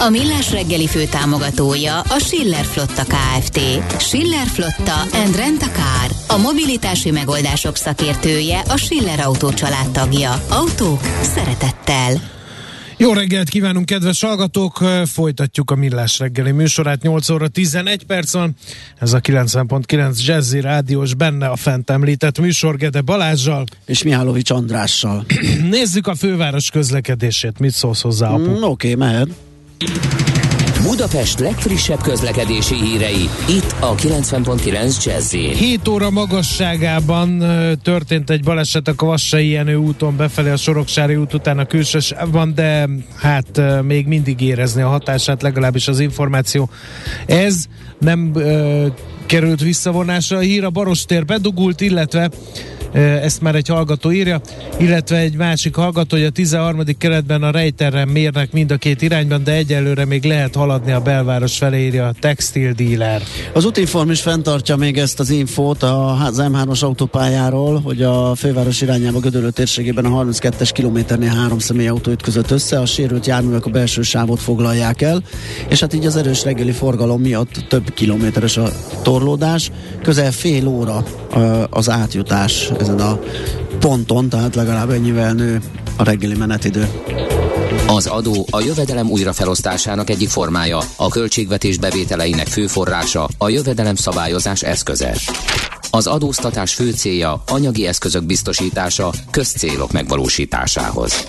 A Millás reggeli fő támogatója a Schiller Flotta KFT. Schiller Flotta and Rent a Car. A mobilitási megoldások szakértője a Schiller Autó tagja. Autók szeretettel. Jó reggelt kívánunk, kedves hallgatók! Folytatjuk a Millás reggeli műsorát. 8 óra 11 perc van. Ez a 90.9 Jazzy Rádiós, benne a fent említett műsor Gede Balázsjal. És Mihálovics Andrással. Nézzük a főváros közlekedését. Mit szólsz hozzá, apu? Mm, Oké, okay, mehet. Budapest legfrissebb közlekedési hírei, itt a 90.9 jazz 7 óra magasságában történt egy baleset a Kavassai Jenő úton befelé a Soroksári út után a külsősában, de hát még mindig érezni a hatását, legalábbis az információ. Ez nem került visszavonásra. A hír a Barostér bedugult, illetve ezt már egy hallgató írja, illetve egy másik hallgató, hogy a 13. keretben a rejterren mérnek mind a két irányban, de egyelőre még lehet haladni a belváros felé, írja a textil dealer. Az útinform is fenntartja még ezt az infót az M3-as autópályáról, hogy a főváros irányába Gödöllő térségében a 32-es kilométernél három személyautó ütközött össze, a sérült járművek a belső sávot foglalják el, és hát így az erős reggeli forgalom miatt több kilométeres a torlódás, közel fél óra az átjutás ezen a ponton, tehát legalább ennyivel nő a reggeli menetidő. Az adó a jövedelem újrafelosztásának egyik formája, a költségvetés bevételeinek fő forrása, a jövedelem szabályozás eszköze. Az adóztatás fő célja anyagi eszközök biztosítása közcélok megvalósításához.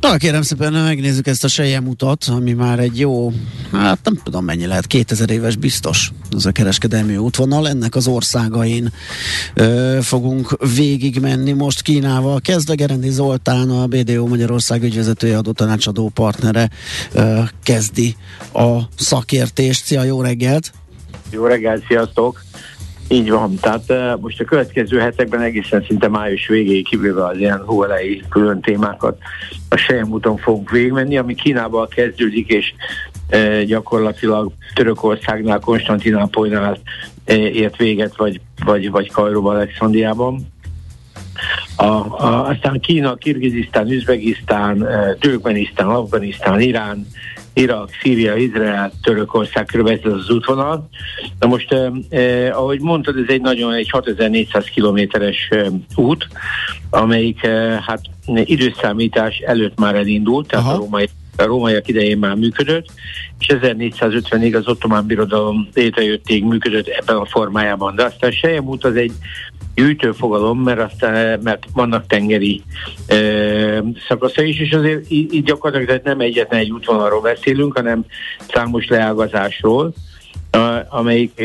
Na kérem szépen, megnézzük ezt a Sejem utat, ami már egy jó, hát nem tudom mennyi lehet, 2000 éves biztos az a kereskedelmi útvonal. Ennek az országain ö, fogunk végigmenni most Kínával. Kezdve Gerendi Zoltán, a BDO Magyarország ügyvezetője adó tanácsadó partnere ö, kezdi a szakértést. Szia, jó reggelt! Jó reggelt, sziasztok! Így van, tehát uh, most a következő hetekben egészen szinte május végéig kivéve az ilyen hóelei külön témákat a Sejem úton fogunk végigmenni, ami Kínával kezdődik, és uh, gyakorlatilag Törökországnál, Konstantinápolynál uh, ért véget, vagy, vagy, vagy Kajróban, Alexandriában. A, a, aztán Kína, Kirgizisztán, Üzbegisztán, Türkmenisztán, Afganisztán, Irán, Irak, Szíria, Izrael, Törökország, kb. ez az útvonal. Na most, eh, ahogy mondtad, ez egy nagyon, egy 6400 kilométeres eh, út, amelyik eh, hát időszámítás előtt már elindult, tehát Aha. a római a rómaiak idején már működött, és 1450-ig az ottomán birodalom létrejötték, működött ebben a formájában. De aztán Sejem út az egy gyűjtőfogalom, mert, aztán, mert vannak tengeri ö, szakasza is, és azért így gyakorlatilag nem egyetlen egy útvonalról beszélünk, hanem számos leágazásról, amelyik,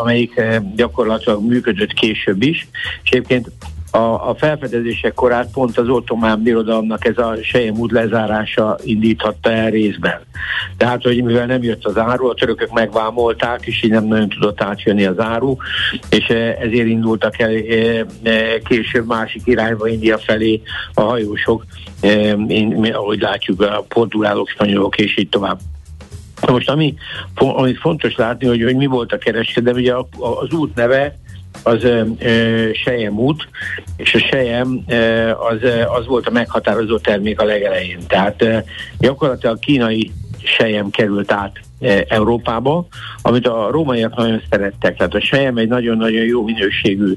amelyik gyakorlatilag működött később is, és egyébként a, a felfedezések korát pont az ottomán birodalomnak ez a Sejem út lezárása indíthatta el részben. Tehát, hogy mivel nem jött az áru, a törökök megvámolták, és így nem nagyon tudott átjönni az áru, és eh, ezért indultak el eh, eh, később másik irányba India felé a hajósok, ahogy látjuk a portugálok, spanyolok és így tovább. Most ami, amit fontos látni, hogy, hogy mi volt a kereskedelem, ugye az út neve az Sejem út, és a Sejem az, az volt a meghatározó termék a legelején. Tehát gyakorlatilag kínai Sejem került át Európába, amit a rómaiak nagyon szerettek. Tehát a sejem egy nagyon-nagyon jó minőségű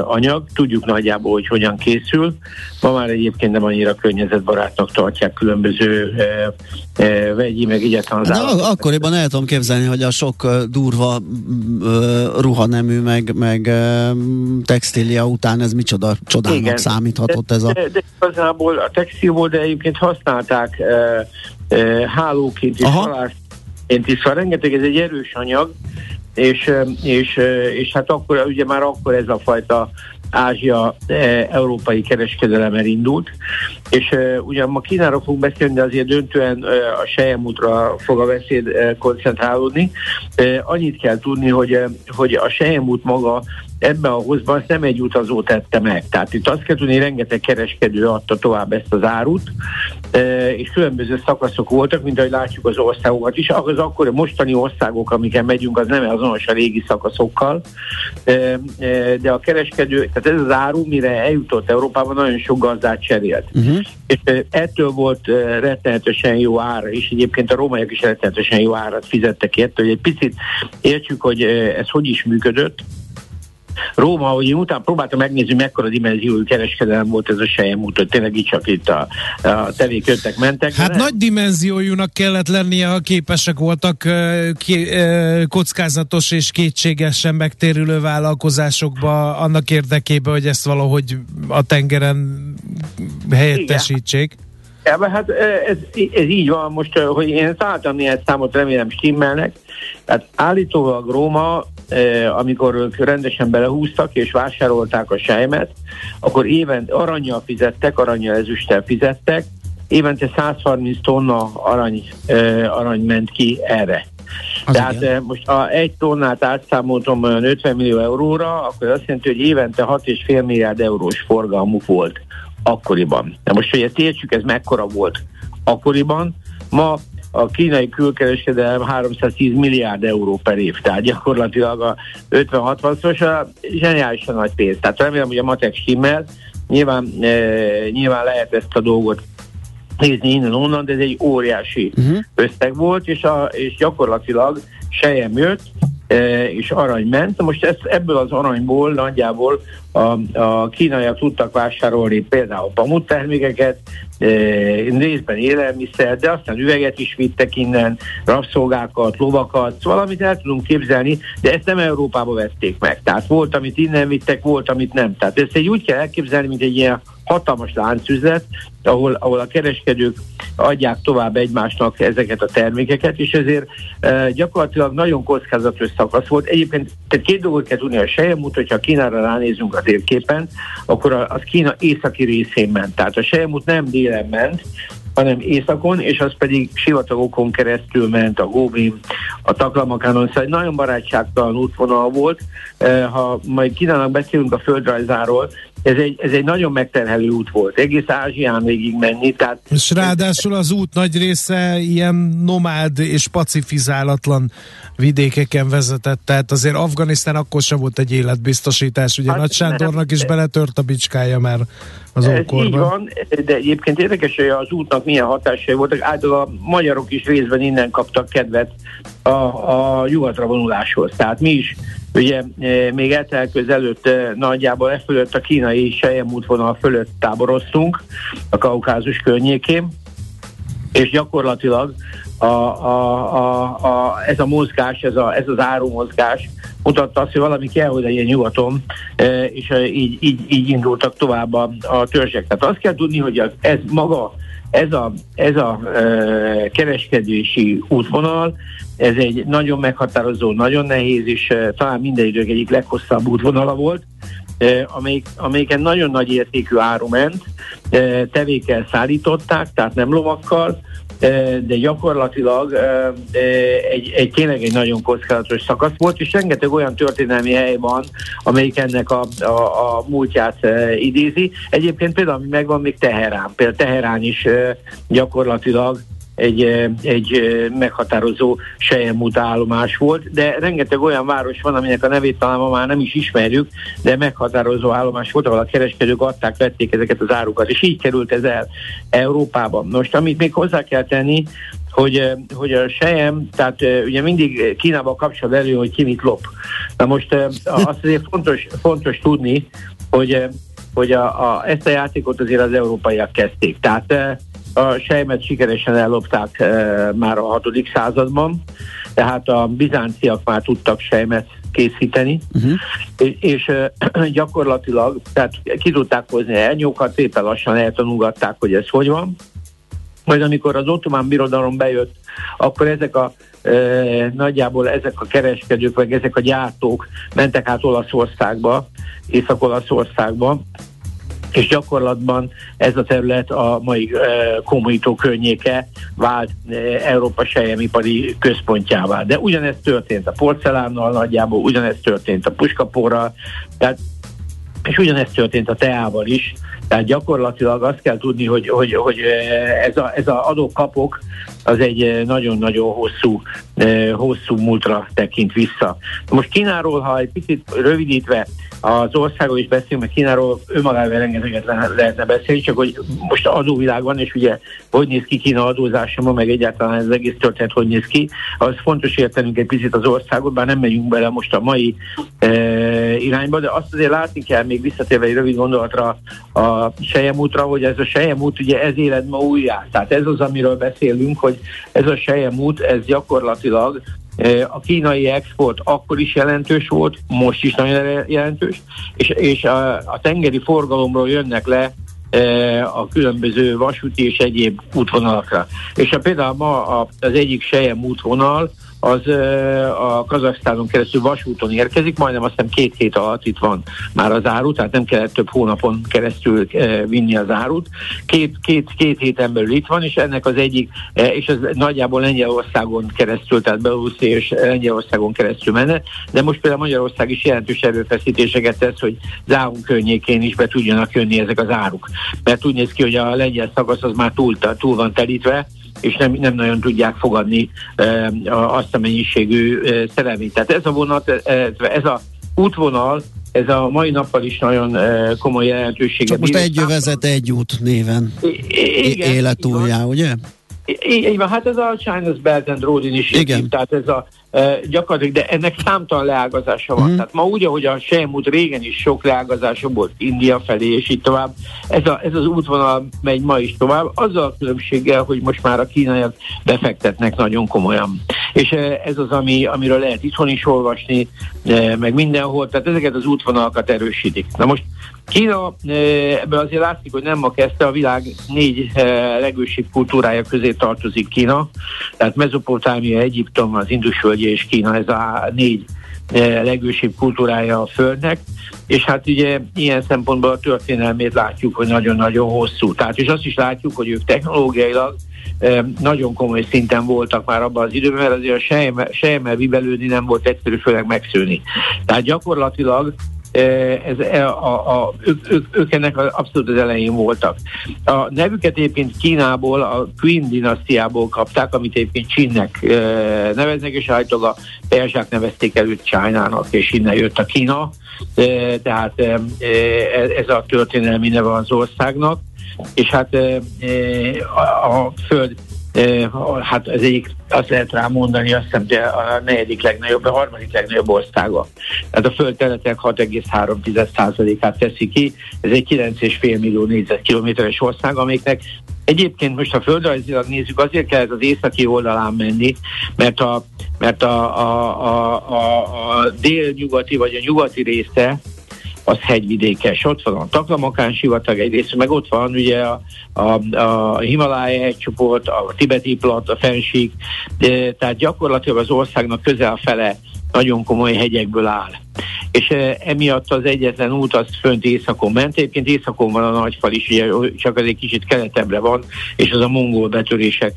anyag, tudjuk nagyjából, hogy hogyan készül. Ma már egyébként nem annyira környezetbarátnak tartják különböző vegyi, meg egyáltalán az Na, akkoriban el tudom képzelni, hogy a sok durva ruhanemű, meg, meg textília után ez micsoda csodának Igen. számíthatott ez a... De, de igazából a textilból, de egyébként használták hálóként is, halász is, szóval rengeteg, ez egy erős anyag, és, és, és hát akkor, ugye már akkor ez a fajta Ázsia-európai kereskedelem elindult, és ugyan ma Kínáról fogunk beszélni, de azért döntően a Sejemútra fog a beszéd koncentrálódni. Annyit kell tudni, hogy, hogy a Sejemút maga ebben a hozban nem egy utazó tette meg. Tehát itt azt kell tudni, rengeteg kereskedő adta tovább ezt az árut, és különböző szakaszok voltak, mint ahogy látjuk az országokat is. Az akkor a mostani országok, amiken megyünk, az nem azonos a régi szakaszokkal, de a kereskedő, tehát ez az áru, mire eljutott Európában, nagyon sok gazdát cserélt. Uh-huh. És ettől volt rettenetesen jó ára, és egyébként a rómaiak is rettenetesen jó árat fizettek érte, hogy egy picit értsük, hogy ez hogy is működött. Róma, hogy én utána próbáltam megnézni, mekkora dimenziójú kereskedelem volt ez a sejem út, hogy tényleg így csak itt a, a tevék jöttek, mentek. Hát nem? nagy dimenziójúnak kellett lennie, ha képesek voltak ki, kockázatos és kétségesen megtérülő vállalkozásokba annak érdekében, hogy ezt valahogy a tengeren helyettesítsék. Igen. Ja, hát ez, ez így van most, hogy én szálltam néhány számot, remélem stimmelnek. Tehát állítólag Róma amikor ők rendesen belehúztak és vásárolták a sejmet, akkor évent aranyjal fizettek, aranyjal ezüsttel fizettek, évente 130 tonna arany, arany ment ki erre. Az Tehát igen. most ha egy tonnát átszámoltam olyan 50 millió euróra, akkor azt jelenti, hogy évente 6,5 milliárd eurós forgalmuk volt akkoriban. De most, hogy ezt értsük, ez mekkora volt akkoriban, ma a kínai külkereskedelem 310 milliárd euró per év, tehát gyakorlatilag a 50-60-szoros a zseniálisan nagy pénz. Tehát remélem, hogy a matek stimmel, nyilván, e, nyilván lehet ezt a dolgot nézni innen-onnan, de ez egy óriási uh-huh. összeg volt, és, a, és gyakorlatilag sejem jött, és arany ment. Most ezt, ebből az aranyból nagyjából a, a kínaiak tudtak vásárolni például pamuttermékeket, e, részben élelmiszer, de aztán üveget is vittek innen, rabszolgákat, lovakat, valamit el tudunk képzelni, de ezt nem Európába vették meg. Tehát volt, amit innen vittek, volt, amit nem. Tehát ezt egy úgy kell elképzelni, mint egy ilyen hatalmas láncüzlet, ahol, ahol a kereskedők adják tovább egymásnak ezeket a termékeket, és ezért e, gyakorlatilag nagyon kockázatos szakasz volt. Egyébként tehát két dolgot kell tudni a sejemút, hogyha Kínára ránézünk a térképen, akkor az Kína északi részén ment. Tehát a sejemút nem délen ment, hanem északon, és az pedig sivatagokon keresztül ment, a Góbin, a Taklamakánon, szóval egy nagyon barátságtalan útvonal volt. E, ha majd Kínának beszélünk a földrajzáról, ez egy, ez egy nagyon megterhelő út volt, egész Ázsián végig menni. Tehát és ráadásul az út nagy része ilyen nomád és pacifizálatlan vidékeken vezetett, tehát azért Afganisztán akkor sem volt egy életbiztosítás, ugye hát, Nagy Sándornak is beletört a bicskája már az ókorban. Így van, de egyébként érdekes, hogy az útnak milyen hatásai voltak, általában a magyarok is részben innen kaptak kedvet a, a nyugatra vonuláshoz. Tehát mi is Ugye e, még eltelköz előtt e, nagyjából e fölött a kínai sejem útvonal fölött táboroztunk a Kaukázus környékén, és gyakorlatilag a, a, a, a, ez a mozgás, ez, a, ez az árumozgás mutatta azt, hogy valami kell, hogy legyen nyugaton, e, és így, így, így indultak tovább a, a törzsek. Tehát azt kell tudni, hogy ez maga ez a, ez a e, kereskedési útvonal, ez egy nagyon meghatározó, nagyon nehéz, és e, talán minden idők egyik leghosszabb útvonala volt, e, amelyik, amelyiken nagyon nagy értékű áru ment, e, tevékkel szállították, tehát nem lovakkal, de gyakorlatilag egy, egy tényleg egy nagyon kockázatos szakasz volt, és rengeteg olyan történelmi hely van, amelyik ennek a, a, a múltját idézi. Egyébként például megvan még Teherán, például Teherán is gyakorlatilag egy, egy meghatározó sejemút állomás volt, de rengeteg olyan város van, aminek a nevét talán ma már nem is ismerjük, de meghatározó állomás volt, ahol a kereskedők adták, vették ezeket az árukat, és így került ez el Európában. Most, amit még hozzá kell tenni, hogy, hogy a sejem, tehát ugye mindig Kínával kapcsol elő, hogy ki mit lop. Na most azt azért fontos, fontos tudni, hogy, hogy a, a, ezt a játékot azért az európaiak kezdték. Tehát a sejmet sikeresen ellopták e, már a 6. században, tehát a bizánciak már tudtak sejmet készíteni, uh-huh. és, és e, gyakorlatilag tehát ki tudták hozni elnyókat, éppen lassan eltanulgatták, hogy ez hogy van, majd amikor az ottomán birodalom bejött, akkor ezek a e, nagyjából ezek a kereskedők, vagy ezek a gyártók mentek át Olaszországba, Észak-Olaszországba, és gyakorlatban ez a terület a mai kommunító környéke vált Európa sejemipari központjává. De ugyanezt történt a porcelánnal nagyjából, ugyanezt történt a puskapóral, tehát és ugyanezt történt a teával is, tehát gyakorlatilag azt kell tudni, hogy, hogy, hogy ez, a, ez a adókapok az egy nagyon-nagyon hosszú, hosszú múltra tekint vissza. Most Kínáról, ha egy picit rövidítve az országról is beszélünk, mert Kínáról önmagával rengeteget lehetne beszélni, csak hogy most adóvilág van, és ugye hogy néz ki Kína adózása ma, meg egyáltalán ez egész történet hogy néz ki, az fontos értenünk egy picit az országot, bár nem megyünk bele most a mai e, irányba, de azt azért látni kell még visszatérve egy rövid gondolatra a Sejemútra, hogy ez a Sejemút ugye ez élet ma újjá. Tehát ez az, amiről beszélünk, hogy ez a Sejemút, ez gyakorlatilag a kínai export akkor is jelentős volt, most is nagyon jelentős, és, és a, a tengeri forgalomról jönnek le a különböző vasúti és egyéb útvonalakra. És a, például ma az egyik sejem útvonal, az a Kazaksztánon keresztül vasúton érkezik, majdnem azt hiszem két hét alatt itt van már az áru, tehát nem kellett több hónapon keresztül vinni az árut. Két, két, két héten belül itt van, és ennek az egyik, és ez nagyjából Lengyelországon keresztül, tehát Belaruszi és Lengyelországon keresztül menne, de most például Magyarország is jelentős erőfeszítéseket tesz, hogy Záhon környékén is be tudjanak jönni ezek az áruk. Mert úgy néz ki, hogy a lengyel szakasz az már túl, túl van telítve, és nem, nem nagyon tudják fogadni e, azt a mennyiségű e, szerelvényt. Tehát ez a vonat, e, ez a útvonal, ez a mai nappal is nagyon komoly jelentőséget. Csak most egy vezet egy út néven igen, életújjá, ugye? Így van, hát ez a China's Belt and Road Initiative, Igen. tehát ez a gyakorlatilag, de ennek számtalan leágazása van. Mm. Tehát ma úgy, ahogy a Sejmút régen is sok leágazása volt India felé, és így tovább, ez, a, ez az útvonal megy ma is tovább, azzal a különbséggel, hogy most már a kínaiak befektetnek nagyon komolyan. És ez az, ami, amiről lehet itthon is olvasni, meg mindenhol, tehát ezeket az útvonalakat erősítik. Na most Kína ebből azért látszik, hogy nem ma kezdte, a világ négy legősibb kultúrája közé tartozik Kína, tehát Mezopotámia, Egyiptom, az Indusvölgye és Kína, ez a négy legősibb kultúrája a Földnek, és hát ugye ilyen szempontból a történelmét látjuk, hogy nagyon-nagyon hosszú. Tehát és azt is látjuk, hogy ők technológiailag nagyon komoly szinten voltak már abban az időben, mert azért a sejemmel vibelődni nem volt egyszerű, főleg megszűni. Tehát gyakorlatilag ez, e, a, a, ők, ők, ők ennek abszolút az elején voltak. A nevüket egyébként Kínából, a Queen dinasztiából kapták, amit egyébként Csinnek neveznek, és állítólag a perzsák nevezték előtt Csájnának, és innen jött a Kína, tehát ez a történelmi neve az országnak, és hát a, föld hát ez egyik, azt lehet rá mondani, azt hiszem, de a negyedik legnagyobb, a harmadik legnagyobb országa. Tehát a föld területek 6,3%-át teszi ki, ez egy 9,5 millió négyzetkilométeres ország, amiknek Egyébként most, ha földrajzilag nézzük, azért kell ez az északi oldalán menni, mert a, mert a, a, a, a, a délnyugati vagy a nyugati része az hegyvidékes. Ott van a Taklamakán sivatag egyrészt, meg ott van ugye a, a, a Himalája hegycsoport, a tibeti plat, a fensík, de, tehát gyakorlatilag az országnak közel fele nagyon komoly hegyekből áll és emiatt az egyetlen út az fönt északon ment. Egyébként északon van a nagyfal is, ugye, csak az egy kicsit keletebbre van, és az a mongol betörések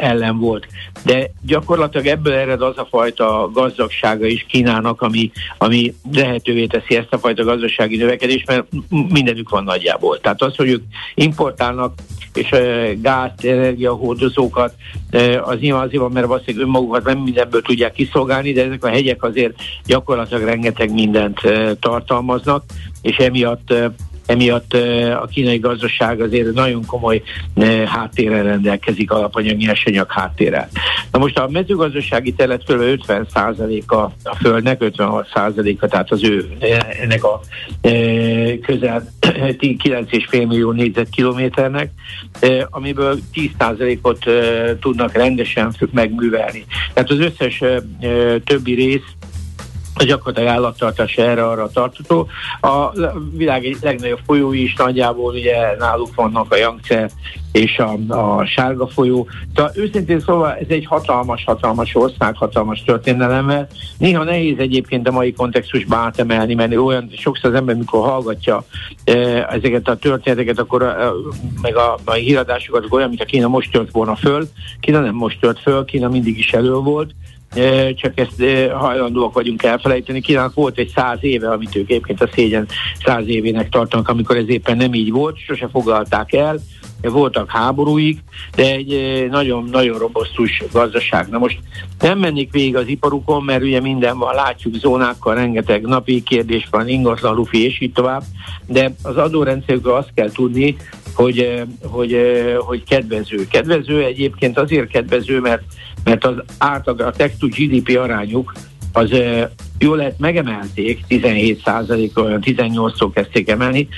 ellen volt. De gyakorlatilag ebből ered az a fajta gazdagsága is Kínának, ami, ami lehetővé teszi ezt a fajta gazdasági növekedést, mert mindenük van nagyjából. Tehát az, hogy ők importálnak és gáz, energiahordozókat, az nyilván azért van, mert valószínűleg önmagukat nem mindenből tudják kiszolgálni, de ezek a hegyek azért gyakorlatilag rengeteg mindent tartalmaznak, és emiatt emiatt a kínai gazdaság azért nagyon komoly háttérrel rendelkezik, alapanyag nyersanyag háttérrel. Na most a mezőgazdasági terület kb. 50 a a földnek, 56 a tehát az ő ennek a közel 9,5 millió négyzetkilométernek, amiből 10 ot tudnak rendesen megművelni. Tehát az összes többi rész a gyakorlatilag állattartás erre arra tartható. A világ legnagyobb folyói is nagyjából ugye náluk vannak a Yangtze és a, a sárga folyó. Tehát őszintén szóval ez egy hatalmas, hatalmas ország, hatalmas történelemmel. Néha nehéz egyébként a mai kontextusba átemelni, mert olyan sokszor az ember, mikor hallgatja e, ezeket a történeteket, akkor e, meg a, a híradásokat, olyan, mint a Kína most tört volna föl. Kína nem most tört föl, Kína mindig is elő volt csak ezt hajlandóak vagyunk elfelejteni. Kínának volt egy száz éve, amit ők egyébként a szégyen száz évének tartanak, amikor ez éppen nem így volt, sose foglalták el, voltak háborúik, de egy nagyon-nagyon robosztus gazdaság. Na most nem mennék végig az iparukon, mert ugye minden van, látjuk zónákkal, rengeteg napi kérdés van, ingatlan, lufi és így tovább, de az adórendszerükről azt kell tudni, hogy, hogy, hogy kedvező. Kedvező egyébként azért kedvező, mert, mert az átlag, a tech to GDP arányuk az jól lehet megemelték, 17 olyan 18-szor kezdték emelni,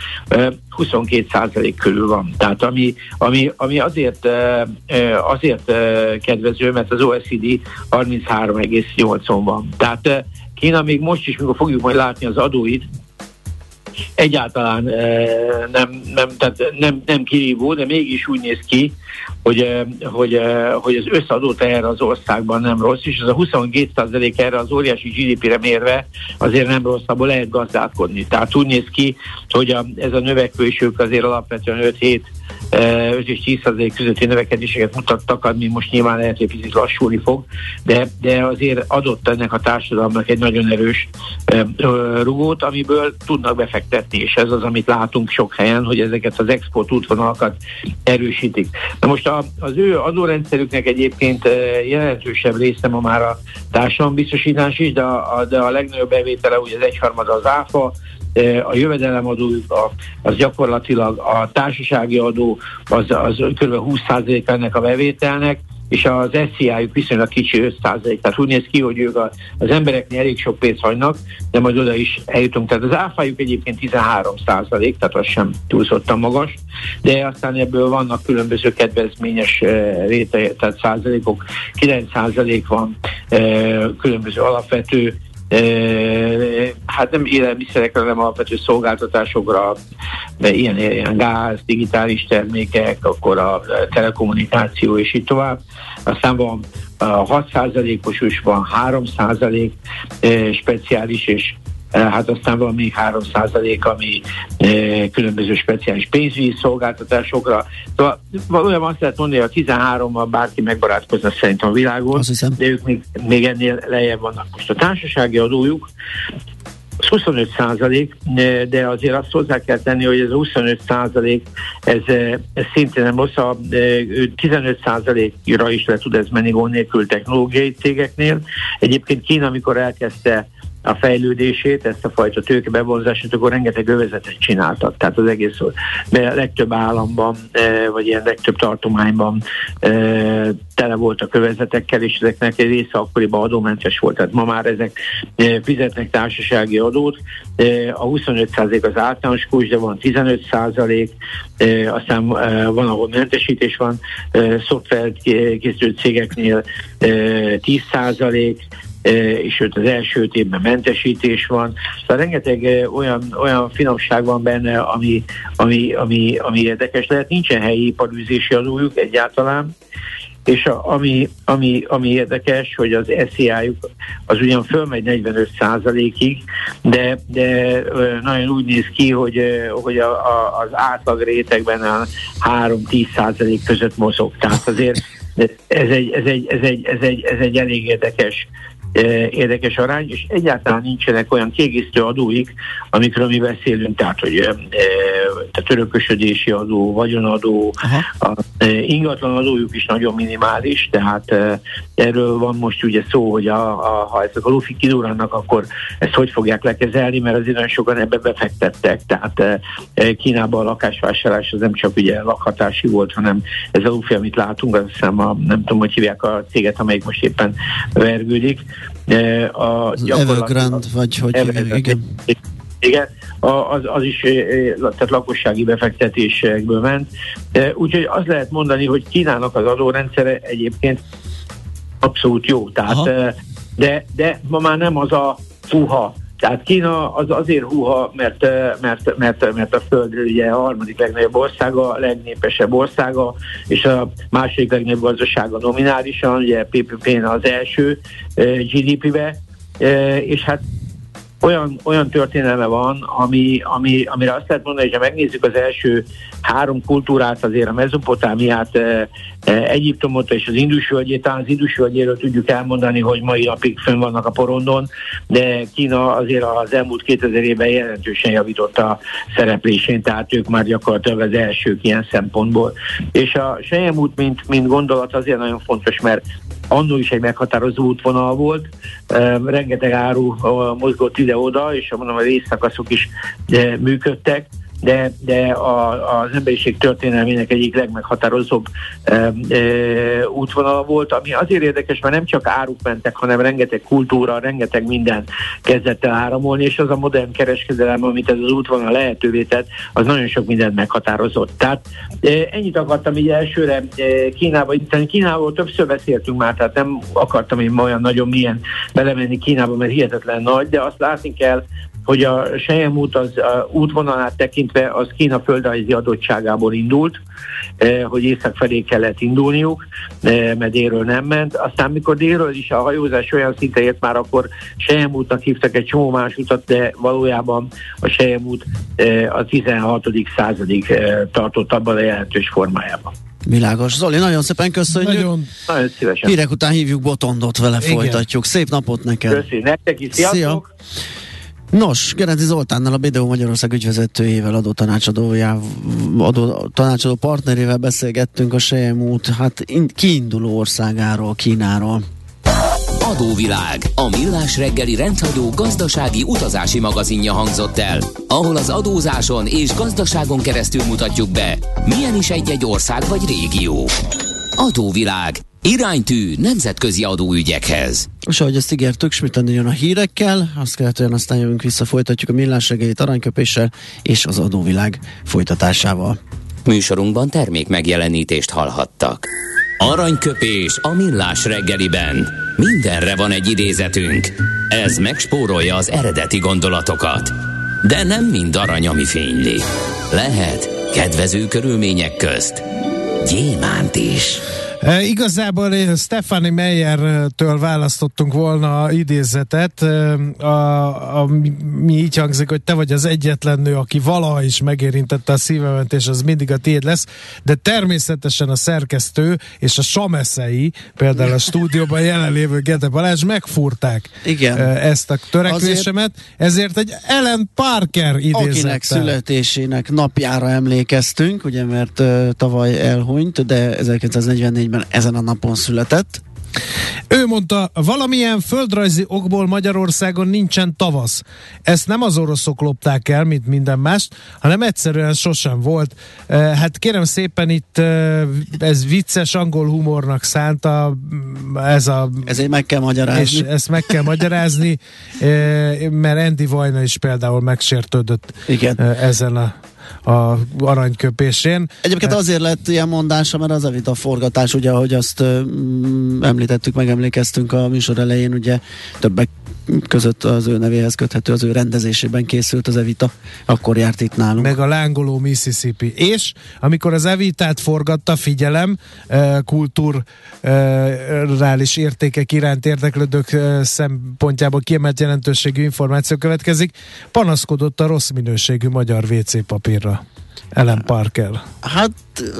22 százalék körül van. Tehát ami, ami, ami azért, azért kedvező, mert az OECD 33,8-on van. Tehát Kína még most is, mikor fogjuk majd látni az adóit, egyáltalán nem, nem, tehát nem, nem kirívó, de mégis úgy néz ki, hogy, hogy, hogy az összeadó erre az országban nem rossz, és ez a 22% erre az óriási GDP-re mérve azért nem rossz, abból lehet gazdálkodni. Tehát úgy néz ki, hogy a, ez a növekvő, azért alapvetően 5-7 5 és 10 közötti növekedéseket mutattak, ami most nyilván lehet, hogy picit lassulni fog, de, de azért adott ennek a társadalomnak egy nagyon erős rugót, amiből tudnak befektetni, és ez az, amit látunk sok helyen, hogy ezeket az export útvonalakat erősítik. Na most a, az ő adórendszerüknek egyébként jelentősebb része ma már a társadalombiztosítás is, de a, de a legnagyobb bevétele ugye az egyharmada az áfa, a jövedelemadó az gyakorlatilag a társasági adó az, az kb. 20% ennek a bevételnek, és az SZIA-juk viszonylag kicsi 5 tehát úgy néz ki, hogy ők a, az embereknél elég sok pénzt hagynak, de majd oda is eljutunk. Tehát az áfájuk egyébként 13 százalék, tehát az sem túlzottan magas, de aztán ebből vannak különböző kedvezményes réte, tehát százalékok, 9 százalék van különböző alapvető hát nem élelmiszerekre, hanem alapvető szolgáltatásokra, de ilyen, ilyen gáz, digitális termékek, akkor a telekommunikáció és így tovább. Aztán van a 6%-os is van 3% speciális és hát aztán van még 3 ami különböző speciális pénzügyi szolgáltatásokra. Szóval valójában azt lehet mondani, hogy a 13-mal bárki megbarátkozna szerintem a világon, de ők még, még ennél lejjebb vannak. Most a társasági adójuk az 25 százalék, de azért azt hozzá kell tenni, hogy ez a 25 százalék, ez, ez szintén nem rossz, a 15 százalékra is le tud ez menni gond nélkül technológiai cégeknél. Egyébként Kína, amikor elkezdte a fejlődését, ezt a fajta tőkebevonzását, akkor rengeteg övezetet csináltak. Tehát az egész de a legtöbb államban, e, vagy ilyen legtöbb tartományban e, tele volt a kövezetekkel, és ezeknek egy része akkoriban adómentes volt. Tehát ma már ezek e, fizetnek társasági adót. A 25% az általános kulcs, de van 15%, aztán van, ahol mentesítés van, szoftverkészítő cégeknél 10%, és őt az első évben mentesítés van. Szóval rengeteg olyan, olyan finomság van benne, ami, ami, ami, ami érdekes lehet. Nincsen helyi iparűzési adójuk egyáltalán, és a, ami, ami, ami érdekes, hogy az SZIA-juk az ugyan fölmegy 45% ig de, de nagyon úgy néz ki, hogy, hogy a, a, az átlag rétegben a 3-10 százalék között mozog. Tehát azért ez egy, ez egy, ez egy, ez egy, ez egy elég érdekes érdekes arány, és egyáltalán nincsenek olyan kiegészítő adóik, amikről mi beszélünk, tehát hogy tehát örökösödési adó, vagyonadó, Aha. a ingatlan adójuk is nagyon minimális, tehát erről van most ugye szó, hogy a, a, ha ezek a lufi kidurrannak, akkor ezt hogy fogják lekezelni, mert azért nagyon sokan ebbe befektettek, tehát Kínában a lakásvásárlás az nem csak ugye lakhatási volt, hanem ez a lufi, amit látunk, azt hiszem a, nem tudom, hogy hívják a céget, amelyik most éppen vergődik, a Evergrande, vagy hogy Evergrande, igen. Igen, az, az is tehát lakossági befektetésekből ment. Úgyhogy az lehet mondani, hogy Kínának az adórendszere egyébként abszolút jó. Tehát, de, de ma már nem az a puha Tehát Kína az azért húha, mert, mert, mert, mert a Föld ugye a harmadik legnagyobb országa, a legnépesebb országa, és a második legnagyobb gazdasága nominálisan, ugye PPP-n az első GDP-be, és hát olyan, olyan történelme van, ami, ami, amire azt lehet mondani, hogy ha megnézzük az első három kultúrát, azért a Mezopotámiát, e, e, Egyiptomot és az Indus völgyét, talán az Indus völgyéről tudjuk elmondani, hogy mai napig fönn vannak a porondon, de Kína azért az elmúlt 2000 évben jelentősen javította szereplésén, tehát ők már gyakorlatilag az elsők ilyen szempontból. És a Sejemút, mint, mint gondolat azért nagyon fontos, mert annó is egy meghatározó útvonal volt, rengeteg áru mozgott ide-oda, és mondom, a részszakaszok is működtek, de, de a, az emberiség történelmének egyik legmeghatározóbb e, e, útvonala volt, ami azért érdekes, mert nem csak áruk mentek, hanem rengeteg kultúra, rengeteg minden kezdett el áramolni, és az a modern kereskedelem, amit ez az útvonal lehetővé tett, az nagyon sok mindent meghatározott. Tehát e, ennyit akartam így elsőre e, Kínába, Kínából többször beszéltünk már, tehát nem akartam én olyan nagyon milyen belemenni Kínába, mert hihetetlen nagy, de azt látni kell, hogy a Sejem út az a útvonalát tekintve az Kína földrajzi adottságából indult, eh, hogy észak felé kellett indulniuk, eh, mert délről nem ment. Aztán mikor délről is a hajózás olyan szinte ért már, akkor Sejem útnak hívtak egy csomó más utat, de valójában a Sejem út eh, a 16. századig tartott abban a jelentős formájában. Világos. Zoli, nagyon szépen köszönjük. Nagyon. Nagyon szívesen. Hírek után hívjuk Botondot, vele Igen. folytatjuk. Szép napot neked. Köszi, nektek is. Sziasztok! Szia. Nos, Gerenci Zoltánnal, a BDO Magyarország ügyvezetőjével, adó tanácsadójával, adó tanácsadó partnerével beszélgettünk a Sejem út, hát in, kiinduló országáról, Kínáról. Adóvilág, a millás reggeli rendhagyó gazdasági utazási magazinja hangzott el, ahol az adózáson és gazdaságon keresztül mutatjuk be, milyen is egy-egy ország vagy régió. Adóvilág, iránytű nemzetközi adóügyekhez. És ahogy ezt ígértük, Schmidt jön a hírekkel, azt követően aztán jövünk vissza, folytatjuk a millás reggelit aranyköpéssel és az adóvilág folytatásával. Műsorunkban termék megjelenítést hallhattak. Aranyköpés a millás reggeliben. Mindenre van egy idézetünk. Ez megspórolja az eredeti gondolatokat. De nem mind arany, ami fényli. Lehet kedvező körülmények közt gyémánt is. E, igazából Stefani Meyer-től választottunk volna idézetet, a, a, mi így hangzik, hogy te vagy az egyetlen nő, aki valaha is megérintette a szívemet, és az mindig a tiéd lesz, de természetesen a szerkesztő és a sameszei, például a stúdióban jelenlévő Gede Balázs megfúrták Igen. ezt a törekvésemet, ezért egy Ellen Parker idézettel. Akinek születésének napjára emlékeztünk, ugye, mert uh, tavaly elhunyt, de 1944-ben ezen a napon született. Ő mondta, valamilyen földrajzi okból Magyarországon nincsen tavasz. Ezt nem az oroszok lopták el, mint minden mást, hanem egyszerűen sosem volt. Hát kérem szépen itt ez vicces angol humornak szánta ez a Ezért meg kell és magyarázni. ezt meg kell magyarázni, mert Andy Vajna is például megsértődött Igen. ezen a, a aranyköpésén. Egyébként azért lett ilyen mondása, mert az a vita forgatás, ugye, ahogy azt mm, említettük, megemlékeztünk a műsor elején, ugye többek között az ő nevéhez köthető, az ő rendezésében készült az Evita, akkor járt itt nálunk. meg a lángoló Mississippi. És amikor az Evitát forgatta, figyelem, kulturális értékek iránt érdeklődők szempontjából kiemelt jelentőségű információ következik, panaszkodott a rossz minőségű magyar WC papírra. Ellen Parker. Hát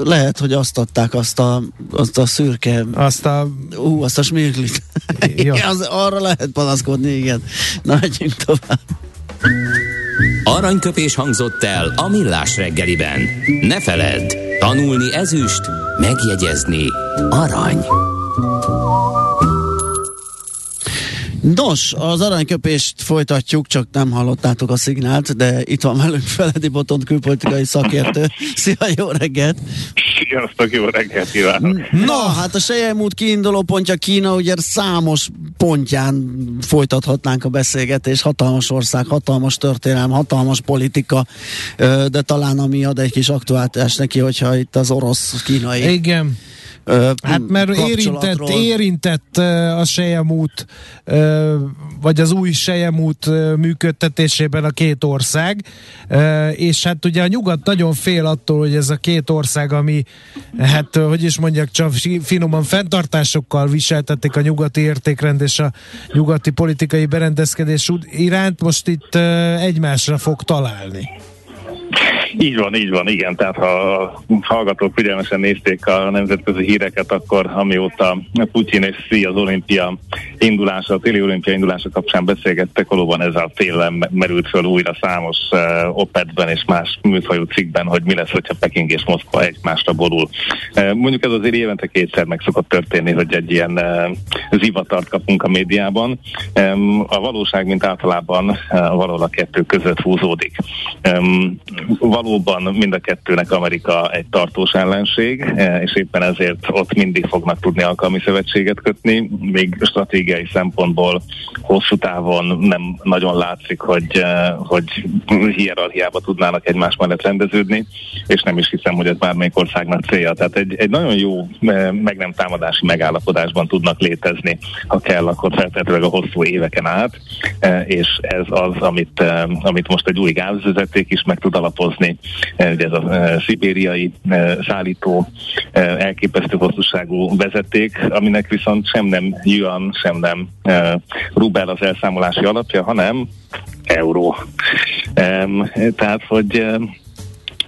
lehet, hogy azt adták azt a, azt a szürke, Azt a... ú, azt a smirglit. Jó. az, arra lehet panaszkodni, igen. Na, menjünk tovább. Aranyköpés hangzott el a millás reggeliben. Ne feledd, tanulni ezüst, megjegyezni arany. Nos, az aranyköpést folytatjuk, csak nem hallottátok a szignált, de itt van velünk Feledi Botont külpolitikai szakértő. Szia, jó reggelt! Sziasztok, jó reggelt kívánok! Na, hát a Sejem út kiinduló pontja Kína, ugye számos pontján folytathatnánk a beszélgetést, hatalmas ország, hatalmas történelem, hatalmas politika, de talán ami ad egy kis aktuálitást neki, hogyha itt az orosz-kínai Igen. Hát mert érintett, érintett a Sejemút, vagy az új Sejemút működtetésében a két ország, és hát ugye a nyugat nagyon fél attól, hogy ez a két ország, ami, hát hogy is mondjak, csak finoman fenntartásokkal viseltették a nyugati értékrend és a nyugati politikai berendezkedés iránt, most itt egymásra fog találni. Így van, így van, igen. Tehát ha a hallgatók figyelmesen nézték a nemzetközi híreket, akkor amióta Putyin és Xi az olimpia indulása, a téli olimpia indulása kapcsán beszélgettek, valóban ez a félelem merült föl újra számos uh, opetben és más műfajú cikkben, hogy mi lesz, hogyha Peking és Moszkva egymásra borul. Uh, mondjuk ez azért évente kétszer meg szokott történni, hogy egy ilyen uh, zivatart kapunk a médiában. Um, a valóság, mint általában uh, valahol a kettő között húzódik. Um, valóban mind a kettőnek Amerika egy tartós ellenség, e, és éppen ezért ott mindig fognak tudni alkalmi szövetséget kötni, még stratégiai szempontból hosszú távon nem nagyon látszik, hogy, e, hogy hierarchiába tudnának egymás mellett rendeződni, és nem is hiszem, hogy ez bármelyik országnak célja. Tehát egy, egy nagyon jó e, meg nem támadási megállapodásban tudnak létezni, ha kell, akkor feltétlenül a hosszú éveken át, és ez az, amit, amit most egy új gázvezeték is meg tud alapozni, ugye ez a e, szibériai e, szállító elképesztő hosszúságú vezeték, aminek viszont sem nem yuan, sem nem rubel az elszámolási alapja, hanem euró. Tehát, hogy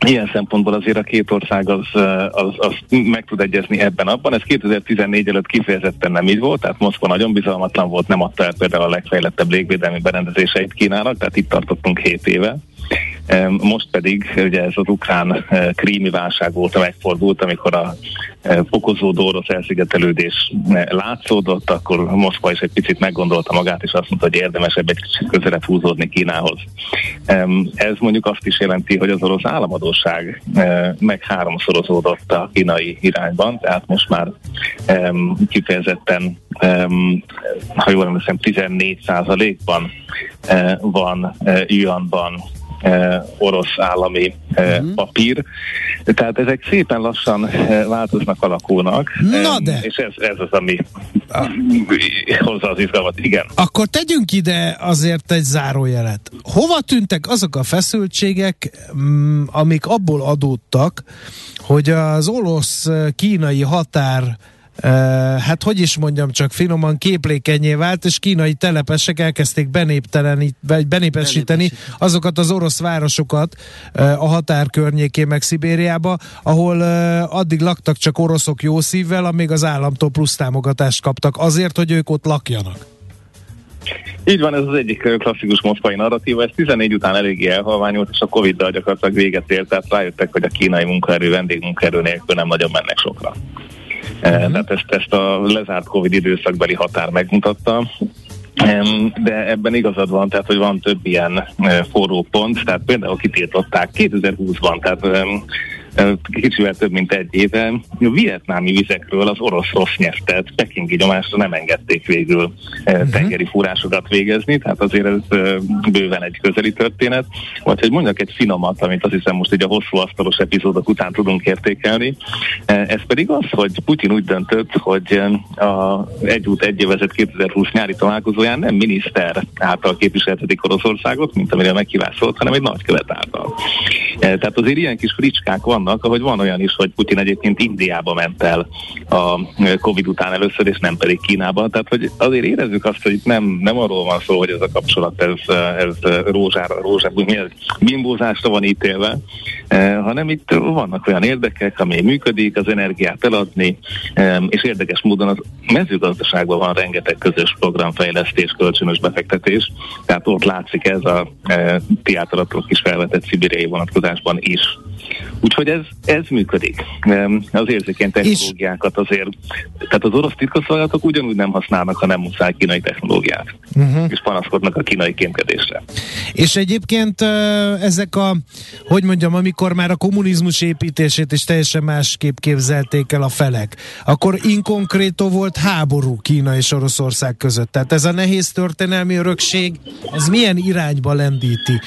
Ilyen szempontból azért a két ország az, az, az meg tud egyezni ebben abban. Ez 2014 előtt kifejezetten nem így volt, tehát Moszkva nagyon bizalmatlan volt, nem adta el például a legfejlettebb légvédelmi berendezéseit Kínának, tehát itt tartottunk 7 éve. Most pedig ugye ez az ukrán krími válság volt, megfordult, amikor a fokozódó orosz elszigetelődés látszódott, akkor Moszkva is egy picit meggondolta magát, és azt mondta, hogy érdemesebb egy kicsit közelebb húzódni Kínához. Ez mondjuk azt is jelenti, hogy az orosz államadóság meg háromszorozódott a kínai irányban, tehát most már kifejezetten, ha jól emlékszem, 14 százalékban van yuanban orosz állami uh-huh. papír. Tehát ezek szépen lassan eh, változnak, alakulnak. Na de! És ez, ez az, ami ah. hozza az izgalmat, igen. Akkor tegyünk ide azért egy zárójelet. Hova tűntek azok a feszültségek, mm, amik abból adódtak, hogy az orosz-kínai határ hát hogy is mondjam, csak finoman képlékenyé vált, és kínai telepesek elkezdték benépesíteni azokat az orosz városokat a határ környékén, meg Szibériába, ahol addig laktak csak oroszok jó szívvel, amíg az államtól plusz támogatást kaptak azért, hogy ők ott lakjanak. Így van, ez az egyik klasszikus moszkvai narratíva, ez 14 után eléggé elhalványult, és a Covid-dal gyakorlatilag véget ért, tehát rájöttek, hogy a kínai munkaerő, vendégmunkaerő nélkül nem nagyon mennek sokra. Uh-huh. Tehát ezt, ezt a lezárt Covid időszakbeli határ megmutatta. De ebben igazad van, tehát hogy van több ilyen eh, forró pont, tehát például kitiltották 2020-ban, tehát kicsivel több mint egy éve, a vietnámi vizekről az orosz rossz nyertet pekingi nyomásra nem engedték végül uh-huh. tengeri fúrásokat végezni, tehát azért ez bőven egy közeli történet. Vagy hogy mondjak egy finomat, amit azt hiszem most egy a hosszú asztalos epizódok után tudunk értékelni, ez pedig az, hogy Putin úgy döntött, hogy a egy út egy évezet 2020 nyári találkozóján nem miniszter által képviseltetik Oroszországot, mint amire meghívás volt, hanem egy nagykövet által. Tehát azért ilyen kis fricskák van vannak, ahogy van olyan is, hogy Putin egyébként Indiába ment el a Covid után először, és nem pedig Kínába. Tehát, hogy azért érezzük azt, hogy nem, nem arról van szó, hogy ez a kapcsolat, ez, ez rózsára, rózsára, ez, bimbózásra van ítélve, eh, hanem itt vannak olyan érdekek, ami működik, az energiát eladni, eh, és érdekes módon az mezőgazdaságban van rengeteg közös programfejlesztés, kölcsönös befektetés, tehát ott látszik ez a eh, ti általatok is felvetett szibériai vonatkozásban is. Úgyhogy ez, ez működik. Az érzékeny technológiákat azért, tehát az orosz titkosszolgálatok ugyanúgy nem használnak, ha nem muszáj kínai technológiát. Uh-huh. És panaszkodnak a kínai kémkedésre. És egyébként ezek a, hogy mondjam, amikor már a kommunizmus építését is teljesen másképp képzelték el a felek, akkor inkonkrétó volt háború Kína és Oroszország között. Tehát ez a nehéz történelmi örökség, ez milyen irányba lendíti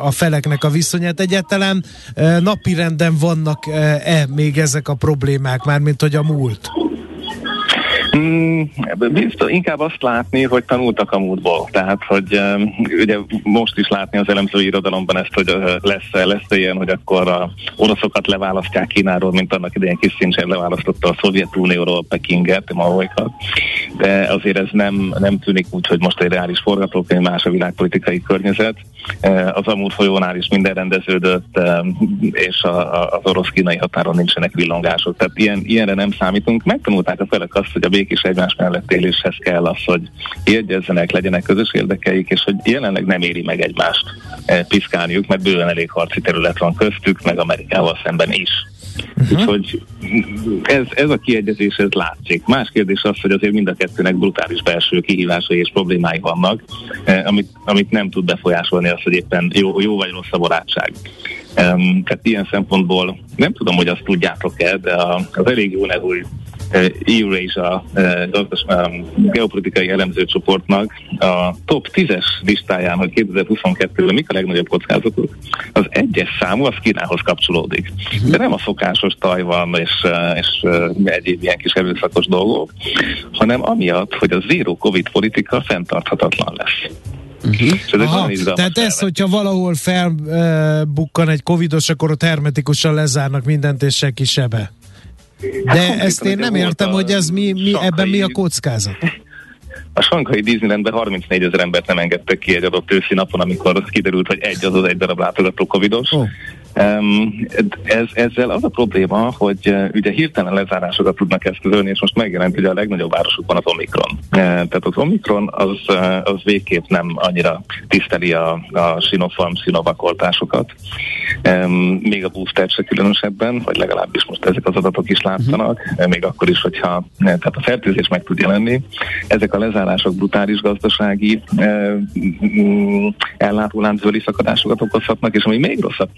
a feleknek a viszonyát? Egyáltalán napi renden egyáltalán vannak-e még ezek a problémák, mármint hogy a múlt? Mm, biztos, inkább azt látni, hogy tanultak a múltból. Tehát, hogy ugye most is látni az elemzői irodalomban ezt, hogy lesz-e, lesz ilyen, hogy akkor a oroszokat leválasztják Kínáról, mint annak idején Kissinger leválasztotta a Szovjetunióról Pekinget, Maoikat. De azért ez nem, nem tűnik úgy, hogy most egy reális forgatókönyv, más a világpolitikai környezet. Az amúgy folyónál is minden rendeződött, és a, a, az orosz-kínai határon nincsenek villongások. Tehát ilyen, ilyenre nem számítunk. Megtanulták a felek azt, hogy a békés egymás mellett éléshez kell az, hogy jegyezzenek, legyenek közös érdekeik, és hogy jelenleg nem éri meg egymást e, piszkálniuk, mert bőven elég harci terület van köztük, meg Amerikával szemben is. Uh-huh. Úgyhogy ez, ez a kiegyezés, ez látszik. Más kérdés az, hogy azért mind a kettőnek brutális belső kihívásai és problémái vannak, eh, amit, amit nem tud befolyásolni az, hogy éppen jó, jó vagy rossz a barátság. Um, tehát ilyen szempontból nem tudom, hogy azt tudjátok-e, de az elég jó nevű Eurasia geopolitikai elemzőcsoportnak a top 10-es listáján, hogy 2022-ben mik a legnagyobb kockázatok, az egyes számú az Kínához kapcsolódik. De nem a szokásos Tajvan és, és egyéb ilyen kis erőszakos dolgok, hanem amiatt, hogy a zero covid politika fenntarthatatlan lesz. Uh-huh. Aha, tehát ez, hogyha valahol felbukkan uh, egy covidos, akkor ott hermetikusan lezárnak mindent, és senki sebe. Hát De ezt én nem értem, hogy ez mi, mi ebben mi a kockázat. A Sankai Disneylandben 34 ezer embert nem engedtek ki egy adott őszi napon, amikor kiderült, hogy egy az az egy darab látogató covidos. Oh. Ez, ezzel az a probléma, hogy uh, ugye hirtelen lezárásokat tudnak eszközölni, és most megjelent hogy a legnagyobb városokban az Omikron. Uh, tehát az Omikron az, uh, az végképp nem annyira tiszteli a, a Sinopharm szinovakoltásokat, um, még a booster se különösebben, vagy legalábbis most ezek az adatok is látszanak, uh-huh. még akkor is, hogyha tehát a fertőzés meg tud jelenni. Ezek a lezárások brutális gazdasági uh, ellátóláncbeli szakadásokat okozhatnak, és ami még rosszabb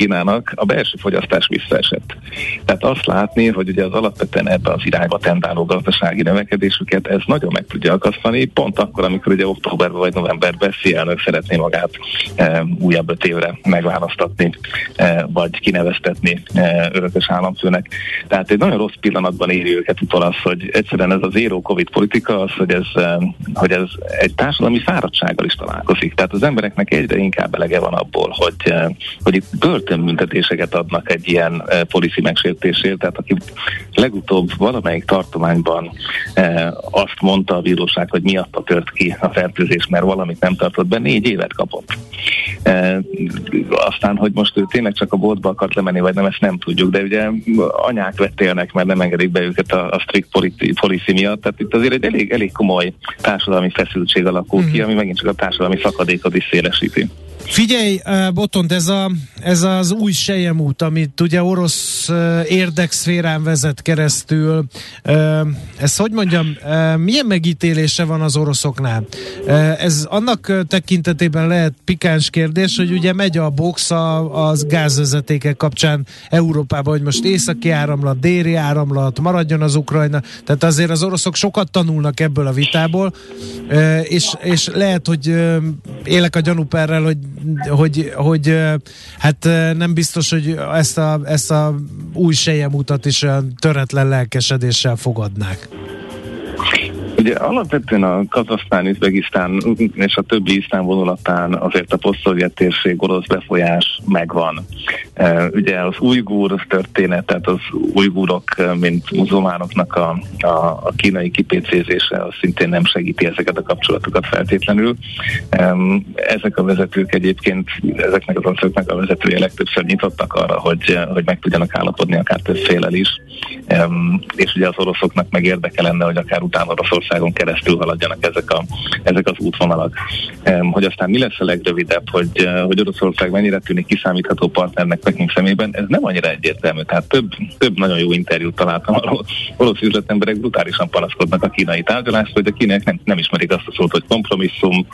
a belső fogyasztás visszaesett. Tehát azt látni, hogy ugye az alapvetően ebbe az irányba tendáló gazdasági növekedésüket, ez nagyon meg tudja akasztani, pont akkor, amikor ugye októberben vagy novemberben elnök szeretné magát e, újabb öt évre megválasztatni, e, vagy kineveztetni e, örökös államfőnek. Tehát egy nagyon rossz pillanatban éri őket utol az, hogy egyszerűen ez az zero covid politika, az, hogy ez, e, hogy ez egy társadalmi fáradtsággal is találkozik. Tehát az embereknek egyre inkább elege van abból, hogy, e, hogy itt börtönbüntetés büntetéseket adnak egy ilyen e, policy megsértésért, tehát aki legutóbb valamelyik tartományban e, azt mondta a bíróság, hogy miatta tört ki a fertőzés, mert valamit nem tartott be, négy évet kapott. E, aztán, hogy most ő tényleg csak a boltba akart lemenni, vagy nem, ezt nem tudjuk, de ugye anyák vettélnek, mert nem engedik be őket a, a strict policy miatt, tehát itt azért egy elég, elég komoly társadalmi feszültség alakul mm-hmm. ki, ami megint csak a társadalmi szakadékot is szélesíti. Figyelj, Botont, ez, a, ez az új út, amit ugye orosz érdekszférán vezet keresztül, ez hogy mondjam, milyen megítélése van az oroszoknál? Ez annak tekintetében lehet pikáns kérdés, hogy ugye megy a box az gázvezetékek kapcsán Európában, hogy most északi áramlat, déli áramlat, maradjon az Ukrajna, tehát azért az oroszok sokat tanulnak ebből a vitából, és, és lehet, hogy élek a gyanúperrel, hogy hogy, hogy hát nem biztos, hogy ezt a, ezt a új utat is olyan töretlen lelkesedéssel fogadnák. Ugye alapvetően a Kazasztán, Üzbegisztán és a többi iszlám vonulatán azért a posztszovjet térség orosz befolyás megvan. Ugye az ujgur történet, tehát az ujgurok, mint muzulmánoknak a, a, a kínai kipécézése, az szintén nem segíti ezeket a kapcsolatokat feltétlenül. Ezek a vezetők egyébként, ezeknek az országoknak a vezetője legtöbbször nyitottak arra, hogy, hogy meg tudjanak állapodni akár több félel is. És ugye az oroszoknak meg érdeke lenne, hogy akár utána Oroszország Magyarországon keresztül haladjanak ezek, a, ezek az útvonalak. Hogy aztán mi lesz a legrövidebb, hogy, hogy Oroszország mennyire tűnik kiszámítható partnernek Peking szemében, ez nem annyira egyértelmű. Tehát több, több nagyon jó interjút találtam arról, orosz üzletemberek brutálisan panaszkodnak a kínai tárgyalást, hogy a kínaiak nem, nem ismerik azt a szót, hogy kompromisszum,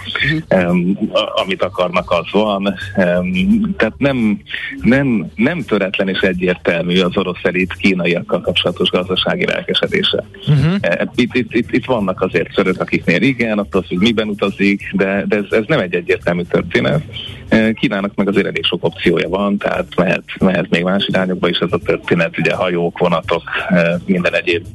um, amit akarnak, az van. Um, tehát nem, nem, nem töretlen és egyértelmű az orosz elit kínaiakkal kapcsolatos gazdasági lelkesedése. Uh-huh. Itt, itt, itt, itt van vannak azért szörök, akiknél igen, attól függ, miben utazik, de, de ez, ez nem egy egyértelmű történet. Kínának meg azért elég sok opciója van, tehát mehet, mehet még más irányokba is ez a történet, ugye hajók, vonatok, minden egyéb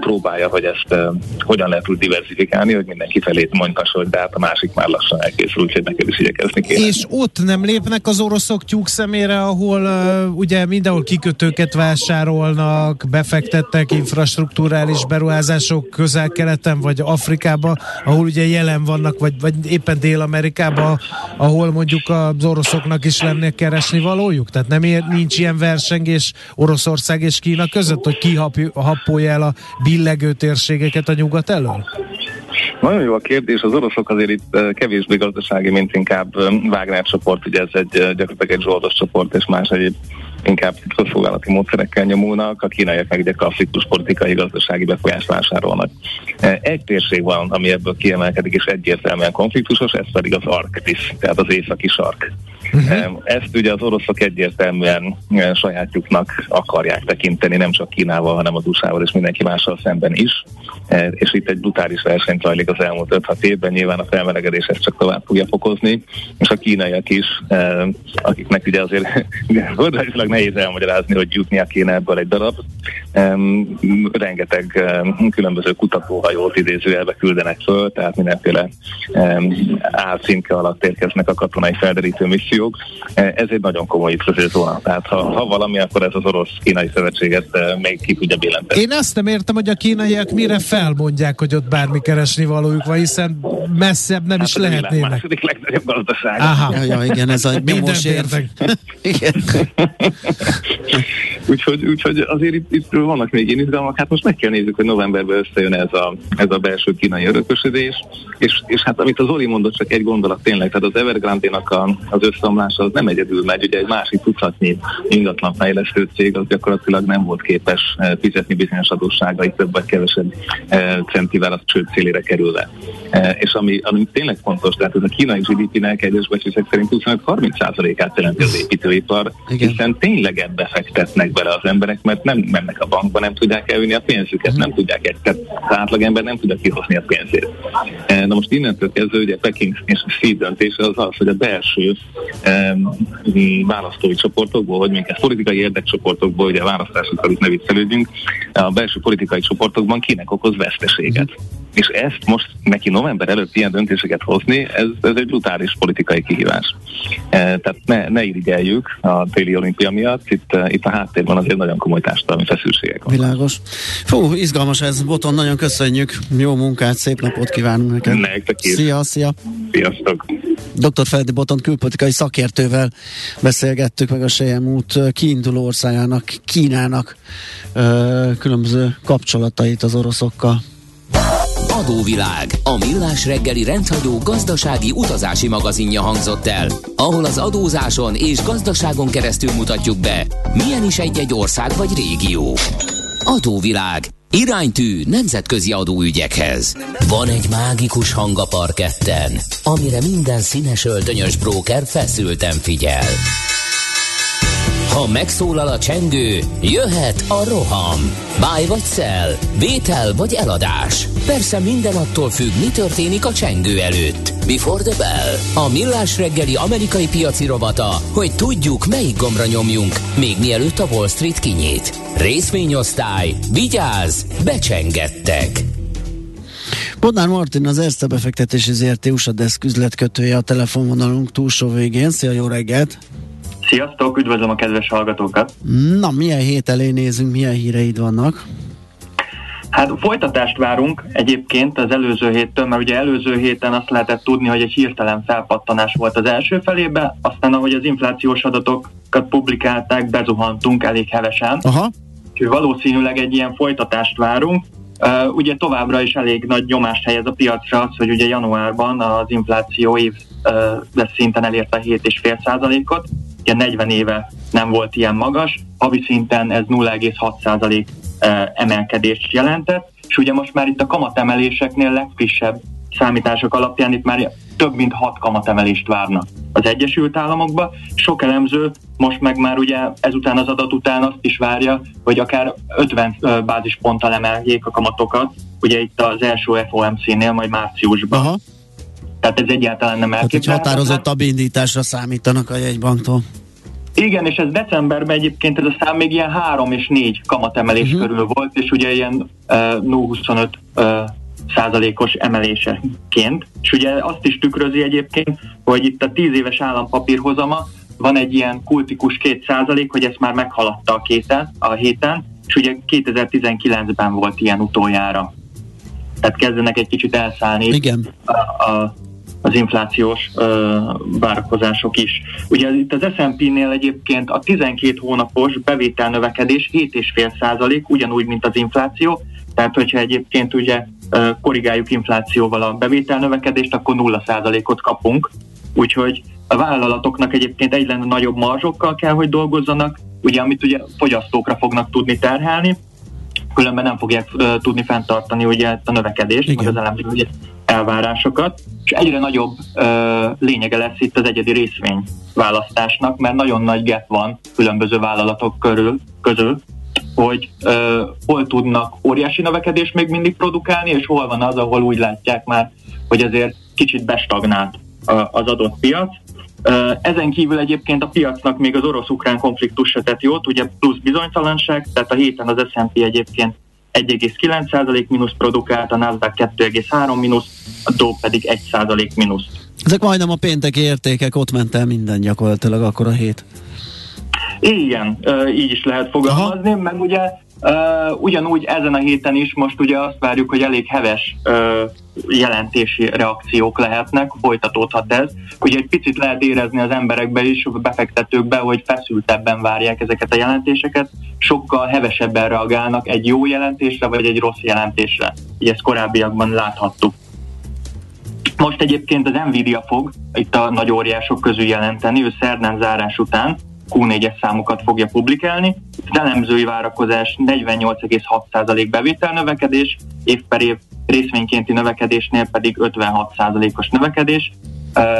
próbálja, hogy ezt hogyan lehet úgy diversifikálni, hogy mindenki felé mondjas, hogy de hát a másik már lassan elkészül, úgyhogy neked is igyekezni kéne. És ott nem lépnek az oroszok tyúk szemére, ahol ugye mindenhol kikötőket vásárolnak, befektettek infrastruktúrális beruházások közel-keleten, vagy Afrikába, ahol ugye jelen vannak, vagy, vagy éppen Dél-Amerikába, ahol mondjuk az oroszoknak is lenne keresni valójuk? Tehát nem ér, nincs ilyen versengés Oroszország és Kína között, hogy ki happolja el a billegő térségeket a nyugat elől? Nagyon jó a kérdés, az oroszok azért itt kevésbé gazdasági, mint inkább Wagner csoport, ugye ez egy gyakorlatilag egy zsoldos csoport, és más egyéb inkább közszolgálati módszerekkel nyomulnak, a kínaiak meg ugye klasszikus politikai, gazdasági befolyást vásárolnak. Egy térség van, ami ebből kiemelkedik, és egyértelműen konfliktusos, ez pedig az Arktis, tehát az északi sark. Uh-huh. Ezt ugye az oroszok egyértelműen sajátjuknak akarják tekinteni, nem csak Kínával, hanem az USA-val és mindenki mással szemben is. És itt egy brutális verseny zajlik az elmúlt 5-6 évben, nyilván a felmelegedés ezt csak tovább fogja fokozni, és a kínaiak is, akiknek ugye azért földrajzilag nehéz elmagyarázni, hogy jutnia kéne ebből egy darab, rengeteg különböző kutatóhajót idézőjelbe küldenek föl, tehát mindenféle álcímke alatt érkeznek a katonai felderítő misszió, szankciók. E, ez egy nagyon komoly zóna. Tehát ha, ha valami, akkor ez az orosz-kínai szövetséget e, még ki tudja billenteni. Én ezt nem értem, hogy a kínaiak mire felmondják, hogy ott bármi keresni valójuk van, hiszen messzebb nem hát is lehetnének. A második legnagyobb gazdaság. Aha. Ja, ja, igen, ez a nyomós érv. igen. úgyhogy, úgyhogy azért itt, itt vannak még én izgalmak. Hát most meg kell nézzük, hogy novemberben összejön ez a, ez a belső kínai örökösödés, és, és hát amit az Oli mondott, csak egy gondolat tényleg, tehát az Evergrande-nak az összeomlása az nem egyedül megy, ugye egy másik tucatnyi ingatlan fejlesztő cég az gyakorlatilag nem volt képes eh, fizetni bizonyos adósságait több vagy kevesebb eh, centivel a csőd célére kerülve. Eh, és ami, ami tényleg fontos, tehát ez a kínai GDP-nek egyes becslések szerint 25-30%-át jelenti az építőipar, Igen. hiszen tényleg ebbe fektetnek bele az emberek, mert nem mennek a bankba, nem tudják elvinni a pénzüket, nem tudják egy, tehát az átlagember nem tudja kihozni a pénzét. Na most innentől kezdve ugye Peking és Xi döntése az az, hogy a belső választói csoportokból, vagy minket politikai érdekcsoportokból, ugye a választásokkal is ne viccelődjünk, a belső politikai csoportokban kinek okoz veszteséget. Uh-huh. És ezt most neki november előtt ilyen döntéseket hozni, ez, ez egy brutális politikai kihívás. E, tehát ne, ne irigyeljük a téli olimpia miatt, itt, e, itt a háttérben azért nagyon komoly társadalmi feszültségek vannak. Világos. Fú, izgalmas ez, Boton, nagyon köszönjük, jó munkát, szép napot kívánunk neked. Nektek is. Szia, szia. Sziasztok. Dr. Feledi Boton külpolitikai szakértővel beszélgettük meg a Sejem út kiinduló országának, Kínának különböző kapcsolatait az oroszokkal. Adóvilág, a millás reggeli rendhagyó gazdasági utazási magazinja hangzott el, ahol az adózáson és gazdaságon keresztül mutatjuk be, milyen is egy-egy ország vagy régió. Adóvilág, iránytű nemzetközi adóügyekhez. Van egy mágikus hang a parketten, amire minden színes öltönyös bróker feszülten figyel. Ha megszólal a csengő, jöhet a roham. Báj vagy szel, vétel vagy eladás. Persze minden attól függ, mi történik a csengő előtt. Before the bell. A millás reggeli amerikai piaci rovata, hogy tudjuk, melyik gombra nyomjunk, még mielőtt a Wall Street kinyit. Részvényosztály, vigyáz, becsengettek. Bodnár Martin az Erste befektetési ZRT USA Desk a telefonvonalunk túlsó végén. Szia, jó reggelt! Sziasztok, üdvözlöm a kedves hallgatókat! Na, milyen hét elé nézünk, milyen híreid vannak? Hát folytatást várunk egyébként az előző héttől, mert ugye előző héten azt lehetett tudni, hogy egy hirtelen felpattanás volt az első felébe, aztán ahogy az inflációs adatokat publikálták, bezuhantunk elég hevesen. Aha. Úgyhogy valószínűleg egy ilyen folytatást várunk. Uh, ugye továbbra is elég nagy nyomást helyez a piacra az, hogy ugye januárban az infláció év uh, szinten elérte 7,5 százalékot, ugye 40 éve nem volt ilyen magas, havi szinten ez 0,6% emelkedést jelentett, és ugye most már itt a kamatemeléseknél legfrissebb számítások alapján itt már több mint 6 kamatemelést várnak az Egyesült Államokba. Sok elemző most meg már ugye ezután az adat után azt is várja, hogy akár 50 bázisponttal emeljék a kamatokat, ugye itt az első FOMC-nél majd márciusban. Aha. Tehát ez egyáltalán nem elképzelhető. Tehát egy határozottabb indításra számítanak a jegybanktól. Igen, és ez decemberben egyébként ez a szám még ilyen 3 és 4 kamatemelés uh-huh. körül volt, és ugye ilyen uh, 0,25 uh, százalékos emeléseként. És ugye azt is tükrözi egyébként, hogy itt a 10 éves állampapírhozama van egy ilyen kultikus 2 százalék, hogy ezt már meghaladta a, kéten, a héten, és ugye 2019-ben volt ilyen utoljára. Tehát kezdenek egy kicsit elszállni Igen. A, a, az inflációs ö, várakozások is. Ugye itt az S&P-nél egyébként a 12 hónapos bevételnövekedés 7,5 százalék, ugyanúgy, mint az infláció, tehát hogyha egyébként ugye korrigáljuk inflációval a bevételnövekedést, akkor 0 százalékot kapunk, úgyhogy a vállalatoknak egyébként egyre nagyobb marzsokkal kell, hogy dolgozzanak, ugye amit ugye fogyasztókra fognak tudni terhelni, különben nem fogják uh, tudni fenntartani ugye a növekedést, Igen. meg az elemző ugye, elvárásokat, és egyre nagyobb uh, lényege lesz itt az egyedi részvény választásnak, mert nagyon nagy gap van különböző vállalatok körül, közül, hogy uh, hol tudnak óriási növekedést még mindig produkálni, és hol van az, ahol úgy látják már, hogy azért kicsit bestagnált az adott piac, ezen kívül egyébként a piacnak még az orosz-ukrán konfliktus se tett jót, ugye plusz bizonytalanság, tehát a héten az S&P egyébként 1,9% mínusz produkált, a Nasdaq 2,3 mínusz, a Dow pedig 1% mínusz. Ezek majdnem a pénteki értékek, ott ment el minden gyakorlatilag akkor a hét. Igen, így is lehet fogalmazni, Aha. meg ugye Uh, ugyanúgy ezen a héten is most ugye azt várjuk, hogy elég heves uh, jelentési reakciók lehetnek, folytatódhat ez. Ugye egy picit lehet érezni az emberekbe is, befektetőkbe, hogy feszültebben várják ezeket a jelentéseket, sokkal hevesebben reagálnak egy jó jelentésre, vagy egy rossz jelentésre. Így ezt korábbiakban láthattuk. Most egyébként az Nvidia fog itt a nagy óriások közül jelenteni, ő szerdán zárás után, Q4-es számokat fogja publikálni. Az elemzői várakozás 48,6% bevételnövekedés, év per év részvénykénti növekedésnél pedig 56%-os növekedés.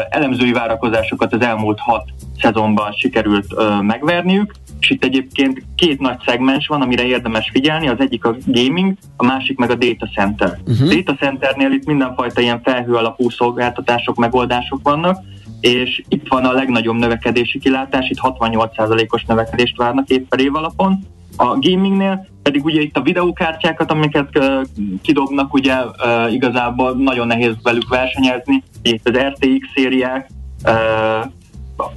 Elemzői várakozásokat az elmúlt hat szezonban sikerült megverniük, és itt egyébként két nagy szegmens van, amire érdemes figyelni, az egyik a gaming, a másik meg a data center. Uh-huh. Data centernél itt mindenfajta ilyen felhő alapú szolgáltatások, megoldások vannak, és itt van a legnagyobb növekedési kilátás, itt 68%-os növekedést várnak év per év alapon. A gamingnél pedig ugye itt a videókártyákat, amiket uh, kidobnak, ugye uh, igazából nagyon nehéz velük versenyezni. Itt az RTX szériák, uh,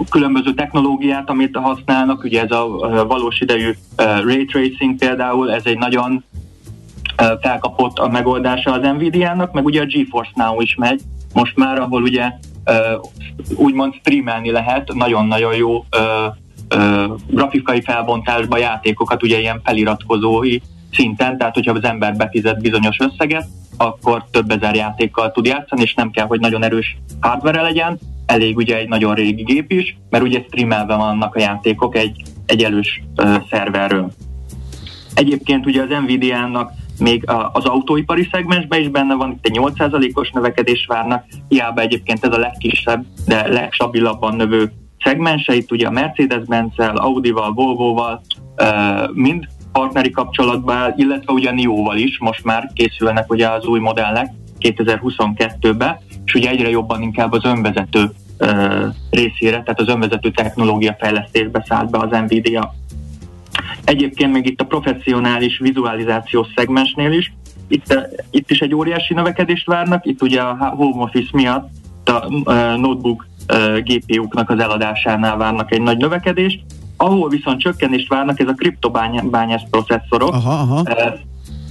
különböző technológiát, amit használnak, ugye ez a valós idejű ray tracing például, ez egy nagyon felkapott a megoldása az Nvidia-nak, meg ugye a GeForce Now is megy, most már, ahol ugye úgymond streamelni lehet nagyon-nagyon jó grafikai felbontásba játékokat, ugye ilyen feliratkozói szinten, tehát hogyha az ember befizet bizonyos összeget, akkor több ezer játékkal tud játszani, és nem kell, hogy nagyon erős hardware legyen, elég ugye egy nagyon régi gép is, mert ugye streamelve vannak a játékok egy, egy elős uh, szerverről. Egyébként ugye az Nvidia-nak még az autóipari szegmensben is benne van, itt egy 8%-os növekedés várnak, hiába egyébként ez a legkisebb, de legstabilabban növő szegmense, itt ugye a Mercedes-Benz-el, Audi-val, Volvo-val mind partneri kapcsolatban, illetve ugye NIO-val is, most már készülnek ugye az új modellek 2022-ben, és ugye egyre jobban inkább az önvezető részére, tehát az önvezető technológia fejlesztésbe szállt be az Nvidia. Egyébként még itt a professzionális vizualizációs szegmensnél is, itt, itt is egy óriási növekedést várnak, itt ugye a home office miatt a notebook GPU-knak az eladásánál várnak egy nagy növekedést, ahol viszont csökkenést várnak, ez a kriptobányász processzorok. Aha, aha.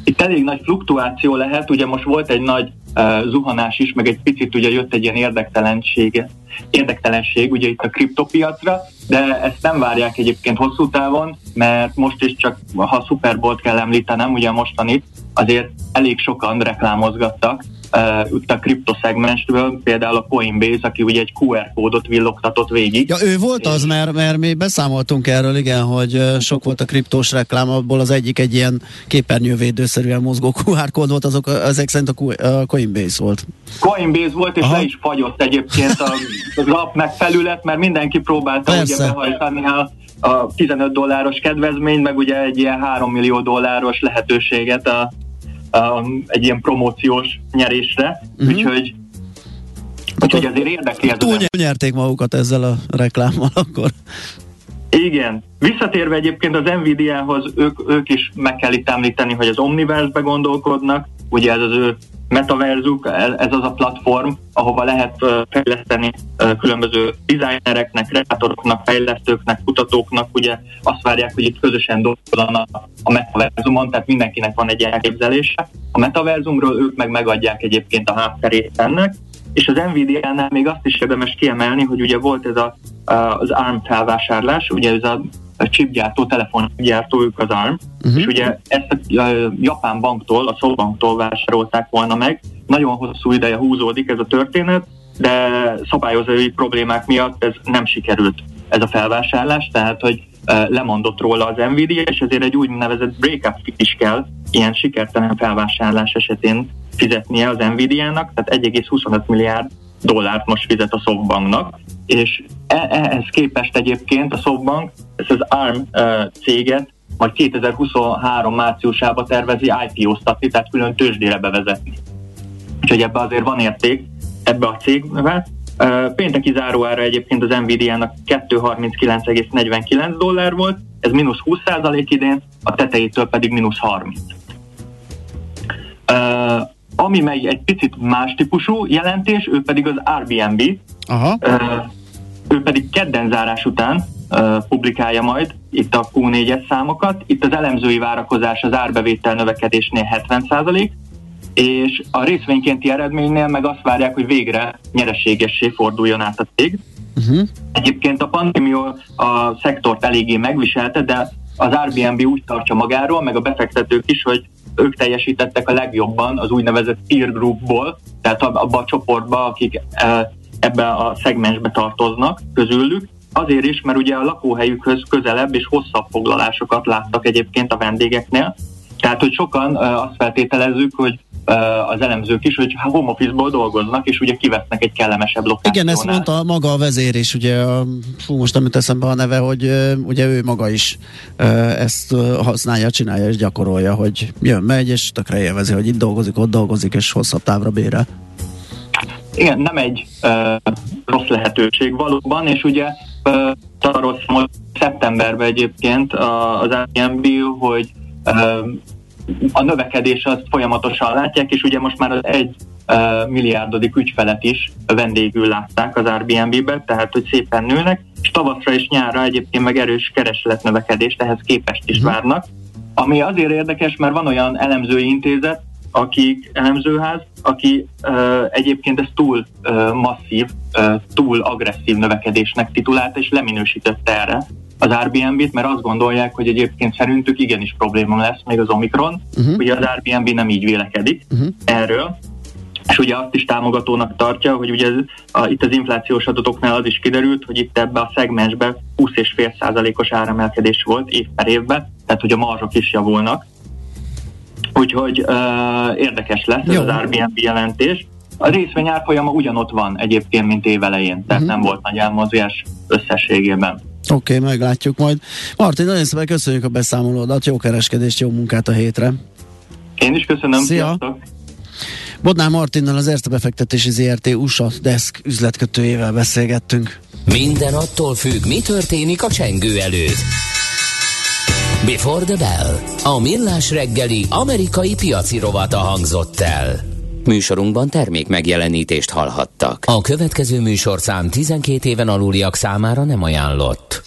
Itt elég nagy fluktuáció lehet, ugye most volt egy nagy uh, zuhanás is, meg egy picit ugye jött egy ilyen érdektelensége, érdektelenség ugye itt a kriptopiacra, de ezt nem várják egyébként hosszú távon, mert most is csak, ha a Super Bowl-t kell említenem, ugye mostanit, azért elég sokan reklámozgattak, uh, a kriptoszegmensből, például a Coinbase, aki ugye egy QR kódot villogtatott végig. Ja, ő volt az, mert, mert mi beszámoltunk erről, igen, hogy sok volt a kriptós reklám, abból az egyik egy ilyen képernyővédőszerűen mozgó QR kód volt, azok, ezek szerint a Coinbase volt. Coinbase volt, és Aha. le is fagyott egyébként a, az app meg felület, mert mindenki próbálta Persze. ugye behajtani a a 15 dolláros kedvezményt, meg ugye egy ilyen 3 millió dolláros lehetőséget a, a, egy ilyen promóciós nyerésre, uh-huh. úgyhogy Úgyhogy azért érdekli ez Túl nyerték magukat ezzel a reklámmal akkor. Igen. Visszatérve egyébként az Nvidia-hoz, ők, ők is meg kell itt említeni, hogy az Omniverse-be gondolkodnak, ugye ez az ő metaverzuk, ez az a platform, ahova lehet fejleszteni különböző designereknek, kreatoroknak, fejlesztőknek, kutatóknak, ugye azt várják, hogy itt közösen dolgozzanak a metaverzumon, tehát mindenkinek van egy elképzelése. A metaverzumról ők meg megadják egyébként a hátterét ennek, és az Nvidia-nál még azt is érdemes kiemelni, hogy ugye volt ez a, az ARM felvásárlás, ugye ez a a chipgyártó, telefongyártó, ők az ARM, uh-huh. és ugye ezt a, a japán banktól, a SoftBanktól vásárolták volna meg. Nagyon hosszú ideje húzódik ez a történet, de szabályozói problémák miatt ez nem sikerült ez a felvásárlás, tehát hogy lemondott róla az Nvidia, és ezért egy úgynevezett breakup is kell ilyen sikertelen felvásárlás esetén fizetnie az Nvidia-nak, tehát 1,25 milliárd dollárt most fizet a SoftBanknak, és e, ehhez képest egyébként a SoftBank ezt az ARM céget majd 2023 márciusában tervezi IPO-ztatni, tehát külön tőzsdére bevezetni. Úgyhogy ebbe azért van érték ebbe a cégbe. Pénteki záróára egyébként az Nvidia-nak 239,49 dollár volt, ez mínusz 20% idén, a tetejétől pedig mínusz 30. Ami megy egy picit más típusú jelentés, ő pedig az Airbnb. Aha. Ő pedig kedden zárás után publikálja majd itt a Q4-es számokat. Itt az elemzői várakozás az árbevétel növekedésnél 70%, és a részvénykénti eredménynél meg azt várják, hogy végre nyereségessé forduljon át a cég. Uh-huh. Egyébként a pandémia a szektort eléggé megviselte, de az Airbnb úgy tartja magáról, meg a befektetők is, hogy ők teljesítettek a legjobban az úgynevezett peer groupból, tehát abban a csoportban, akik ebbe a szegmensbe tartoznak közülük, Azért is, mert ugye a lakóhelyükhöz közelebb és hosszabb foglalásokat láttak egyébként a vendégeknél. Tehát, hogy sokan azt feltételezzük, hogy az elemzők is, hogy home office-ból dolgoznak, és ugye kivesznek egy kellemesebb lokációnál. Igen, ezt mondta maga a vezér is, ugye, fú, most nem teszem be a neve, hogy ugye ő maga is ezt használja, csinálja és gyakorolja, hogy jön, megy, és tökre élvezi, hogy itt dolgozik, ott dolgozik, és hosszabb távra bére. Igen, nem egy uh, rossz lehetőség valóban, és ugye uh, arról számolt szeptemberben egyébként az Airbnb, hogy a növekedés azt folyamatosan látják, és ugye most már az egy milliárdodik ügyfelet is vendégül látták az Airbnb-be, tehát hogy szépen nőnek, és tavaszra és nyárra egyébként meg erős keresletnövekedést ehhez képest is uh-huh. várnak. Ami azért érdekes, mert van olyan elemzői intézet, akik elemzőház, aki uh, egyébként ez túl uh, masszív, uh, túl agresszív növekedésnek titulálta, és leminősítette erre az Airbnb-t, mert azt gondolják, hogy egyébként szerintük igenis probléma lesz még az Omikron, uh-huh. ugye az Airbnb nem így vélekedik uh-huh. erről, és ugye azt is támogatónak tartja, hogy ugye a, itt az inflációs adatoknál az is kiderült, hogy itt ebbe a szegmensbe 20,5%-os áremelkedés volt év per évben, tehát hogy a marzsok is javulnak. Úgyhogy uh, érdekes lesz ez Jó. az Airbnb jelentés. A részvény árfolyama ugyanott van egyébként, mint évelején, tehát uh-huh. nem volt nagy elmozgás összességében. Oké, okay, meglátjuk majd. Martin, nagyon szépen köszönjük a beszámolódat, jó kereskedést, jó munkát a hétre. Én is köszönöm. Szia! Sziasztok. Bodnár Martinnal az Erste befektetési ZRT USA Desk üzletkötőjével beszélgettünk. Minden attól függ, mi történik a csengő előtt. Before the Bell. A millás reggeli amerikai piaci rovata hangzott el. Műsorunkban termék megjelenítést hallhattak. A következő műsorszám 12 éven aluliak számára nem ajánlott.